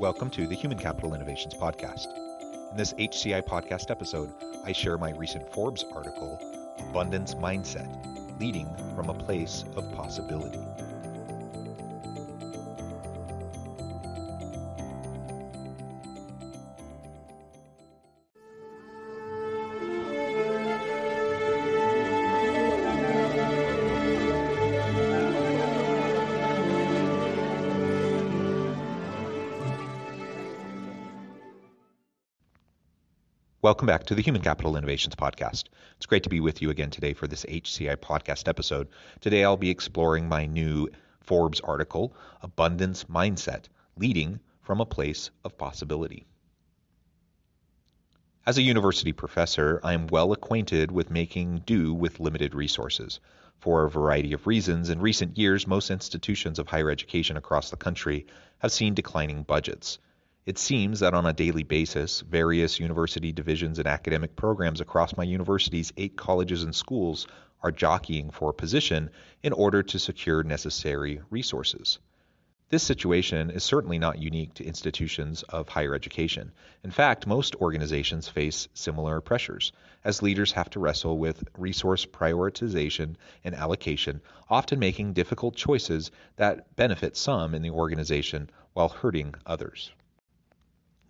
Welcome to the Human Capital Innovations Podcast. In this HCI podcast episode, I share my recent Forbes article, Abundance Mindset Leading from a Place of Possibility. Welcome back to the Human Capital Innovations Podcast. It's great to be with you again today for this HCI podcast episode. Today I'll be exploring my new Forbes article, Abundance Mindset Leading from a Place of Possibility. As a university professor, I am well acquainted with making do with limited resources. For a variety of reasons, in recent years, most institutions of higher education across the country have seen declining budgets. It seems that on a daily basis, various university divisions and academic programs across my university's eight colleges and schools are jockeying for position in order to secure necessary resources. This situation is certainly not unique to institutions of higher education. In fact, most organizations face similar pressures, as leaders have to wrestle with resource prioritization and allocation, often making difficult choices that benefit some in the organization while hurting others.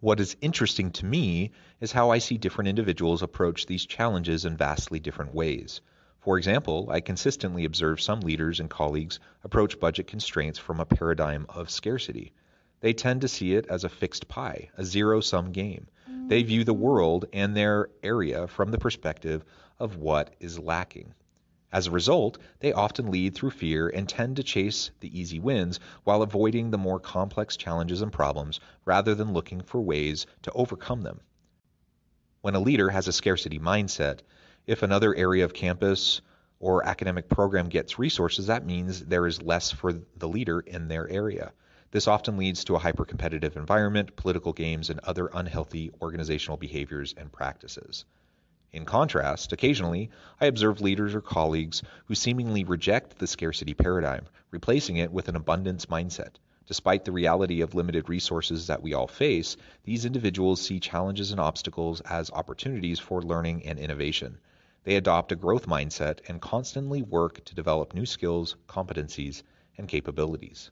What is interesting to me is how I see different individuals approach these challenges in vastly different ways. For example, I consistently observe some leaders and colleagues approach budget constraints from a paradigm of scarcity. They tend to see it as a fixed pie, a zero sum game. They view the world and their area from the perspective of what is lacking. As a result, they often lead through fear and tend to chase the easy wins while avoiding the more complex challenges and problems rather than looking for ways to overcome them. When a leader has a scarcity mindset, if another area of campus or academic program gets resources, that means there is less for the leader in their area. This often leads to a hyper competitive environment, political games, and other unhealthy organizational behaviors and practices. In contrast, occasionally, I observe leaders or colleagues who seemingly reject the scarcity paradigm, replacing it with an abundance mindset. Despite the reality of limited resources that we all face, these individuals see challenges and obstacles as opportunities for learning and innovation. They adopt a growth mindset and constantly work to develop new skills, competencies, and capabilities.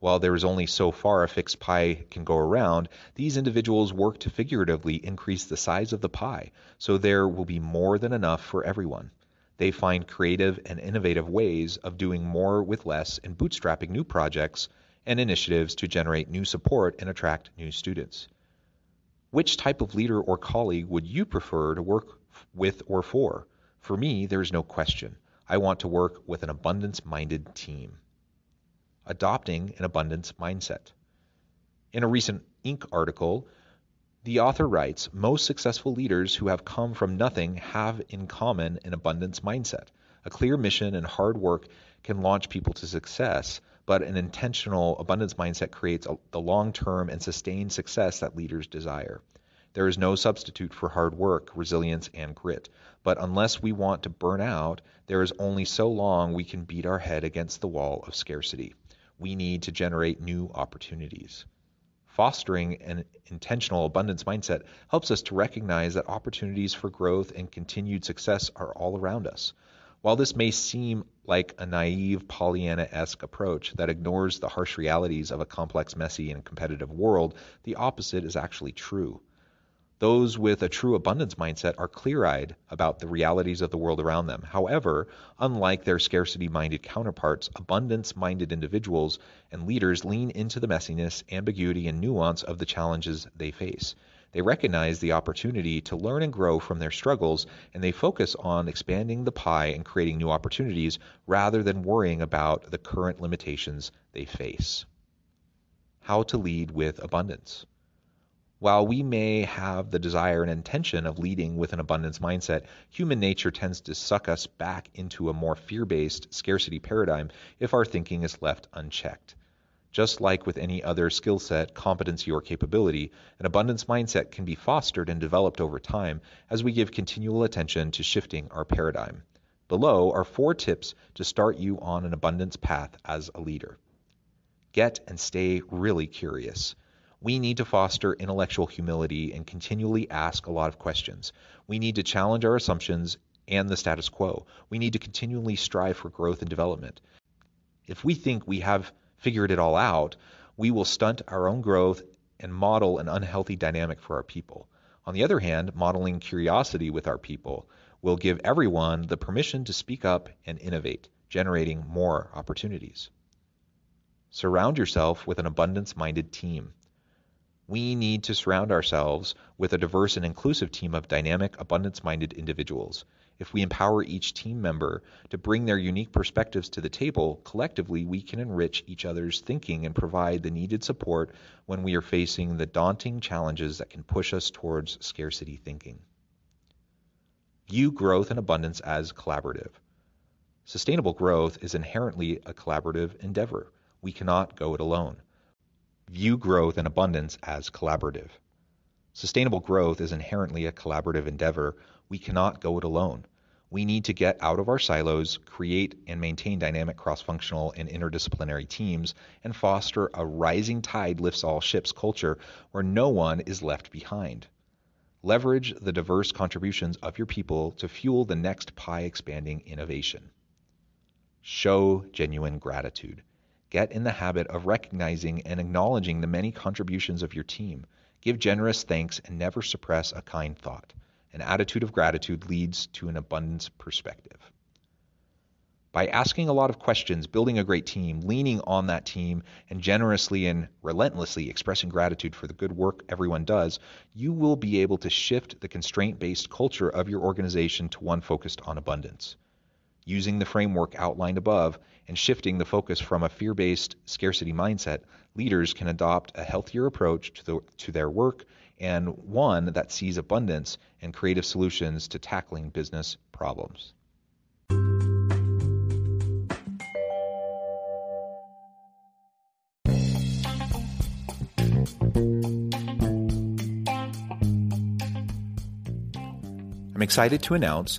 While there is only so far a fixed pie can go around, these individuals work to figuratively increase the size of the pie so there will be more than enough for everyone. They find creative and innovative ways of doing more with less and bootstrapping new projects and initiatives to generate new support and attract new students. Which type of leader or colleague would you prefer to work with or for? For me, there is no question. I want to work with an abundance minded team adopting an abundance mindset. In a recent Inc. article, the author writes Most successful leaders who have come from nothing have in common an abundance mindset. A clear mission and hard work can launch people to success, but an intentional abundance mindset creates a, the long term and sustained success that leaders desire. There is no substitute for hard work, resilience, and grit. But unless we want to burn out, there is only so long we can beat our head against the wall of scarcity we need to generate new opportunities. Fostering an intentional abundance mindset helps us to recognize that opportunities for growth and continued success are all around us. While this may seem like a naive Pollyanna esque approach that ignores the harsh realities of a complex, messy, and competitive world, the opposite is actually true. Those with a true abundance mindset are clear eyed about the realities of the world around them. However, unlike their scarcity minded counterparts, abundance minded individuals and leaders lean into the messiness, ambiguity, and nuance of the challenges they face. They recognize the opportunity to learn and grow from their struggles, and they focus on expanding the pie and creating new opportunities rather than worrying about the current limitations they face. how to lead with abundance. While we may have the desire and intention of leading with an abundance mindset, human nature tends to suck us back into a more fear based scarcity paradigm if our thinking is left unchecked. Just like with any other skill set, competency, or capability, an abundance mindset can be fostered and developed over time as we give continual attention to shifting our paradigm. Below are four tips to start you on an abundance path as a leader. Get and stay really curious. We need to foster intellectual humility and continually ask a lot of questions. We need to challenge our assumptions and the status quo. We need to continually strive for growth and development. If we think we have figured it all out, we will stunt our own growth and model an unhealthy dynamic for our people. On the other hand, modeling curiosity with our people will give everyone the permission to speak up and innovate, generating more opportunities. Surround yourself with an abundance minded team we need to surround ourselves with a diverse and inclusive team of dynamic, abundance minded individuals. If we empower each team member to bring their unique perspectives to the table, collectively we can enrich each other's thinking and provide the needed support when we are facing the daunting challenges that can push us towards scarcity thinking. View growth and abundance as collaborative. Sustainable growth is inherently a collaborative endeavor. We cannot go it alone view growth and abundance as collaborative. Sustainable growth is inherently a collaborative endeavor. We cannot go it alone. We need to get out of our silos, create and maintain dynamic cross functional and interdisciplinary teams, and foster a rising tide lifts all ships culture where no one is left behind. Leverage the diverse contributions of your people to fuel the next pie expanding innovation. Show genuine gratitude. Get in the habit of recognizing and acknowledging the many contributions of your team. Give generous thanks and never suppress a kind thought. An attitude of gratitude leads to an abundance perspective. By asking a lot of questions, building a great team, leaning on that team, and generously and relentlessly expressing gratitude for the good work everyone does, you will be able to shift the constraint based culture of your organization to one focused on abundance using the framework outlined above and shifting the focus from a fear based scarcity mindset, leaders can adopt a healthier approach to, the, to their work and one that sees abundance and creative solutions to tackling business problems. I'm excited to announce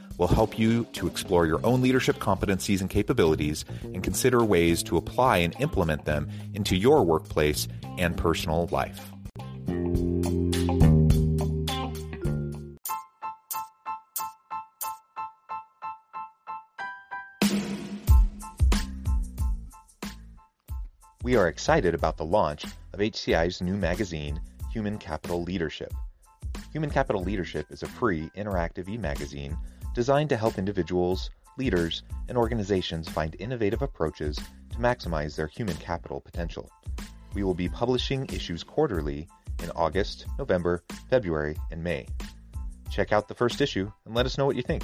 will help you to explore your own leadership competencies and capabilities and consider ways to apply and implement them into your workplace and personal life. We are excited about the launch of HCI's new magazine, Human Capital Leadership. Human Capital Leadership is a free, interactive e magazine designed to help individuals, leaders, and organizations find innovative approaches to maximize their human capital potential. We will be publishing issues quarterly in August, November, February, and May. Check out the first issue and let us know what you think.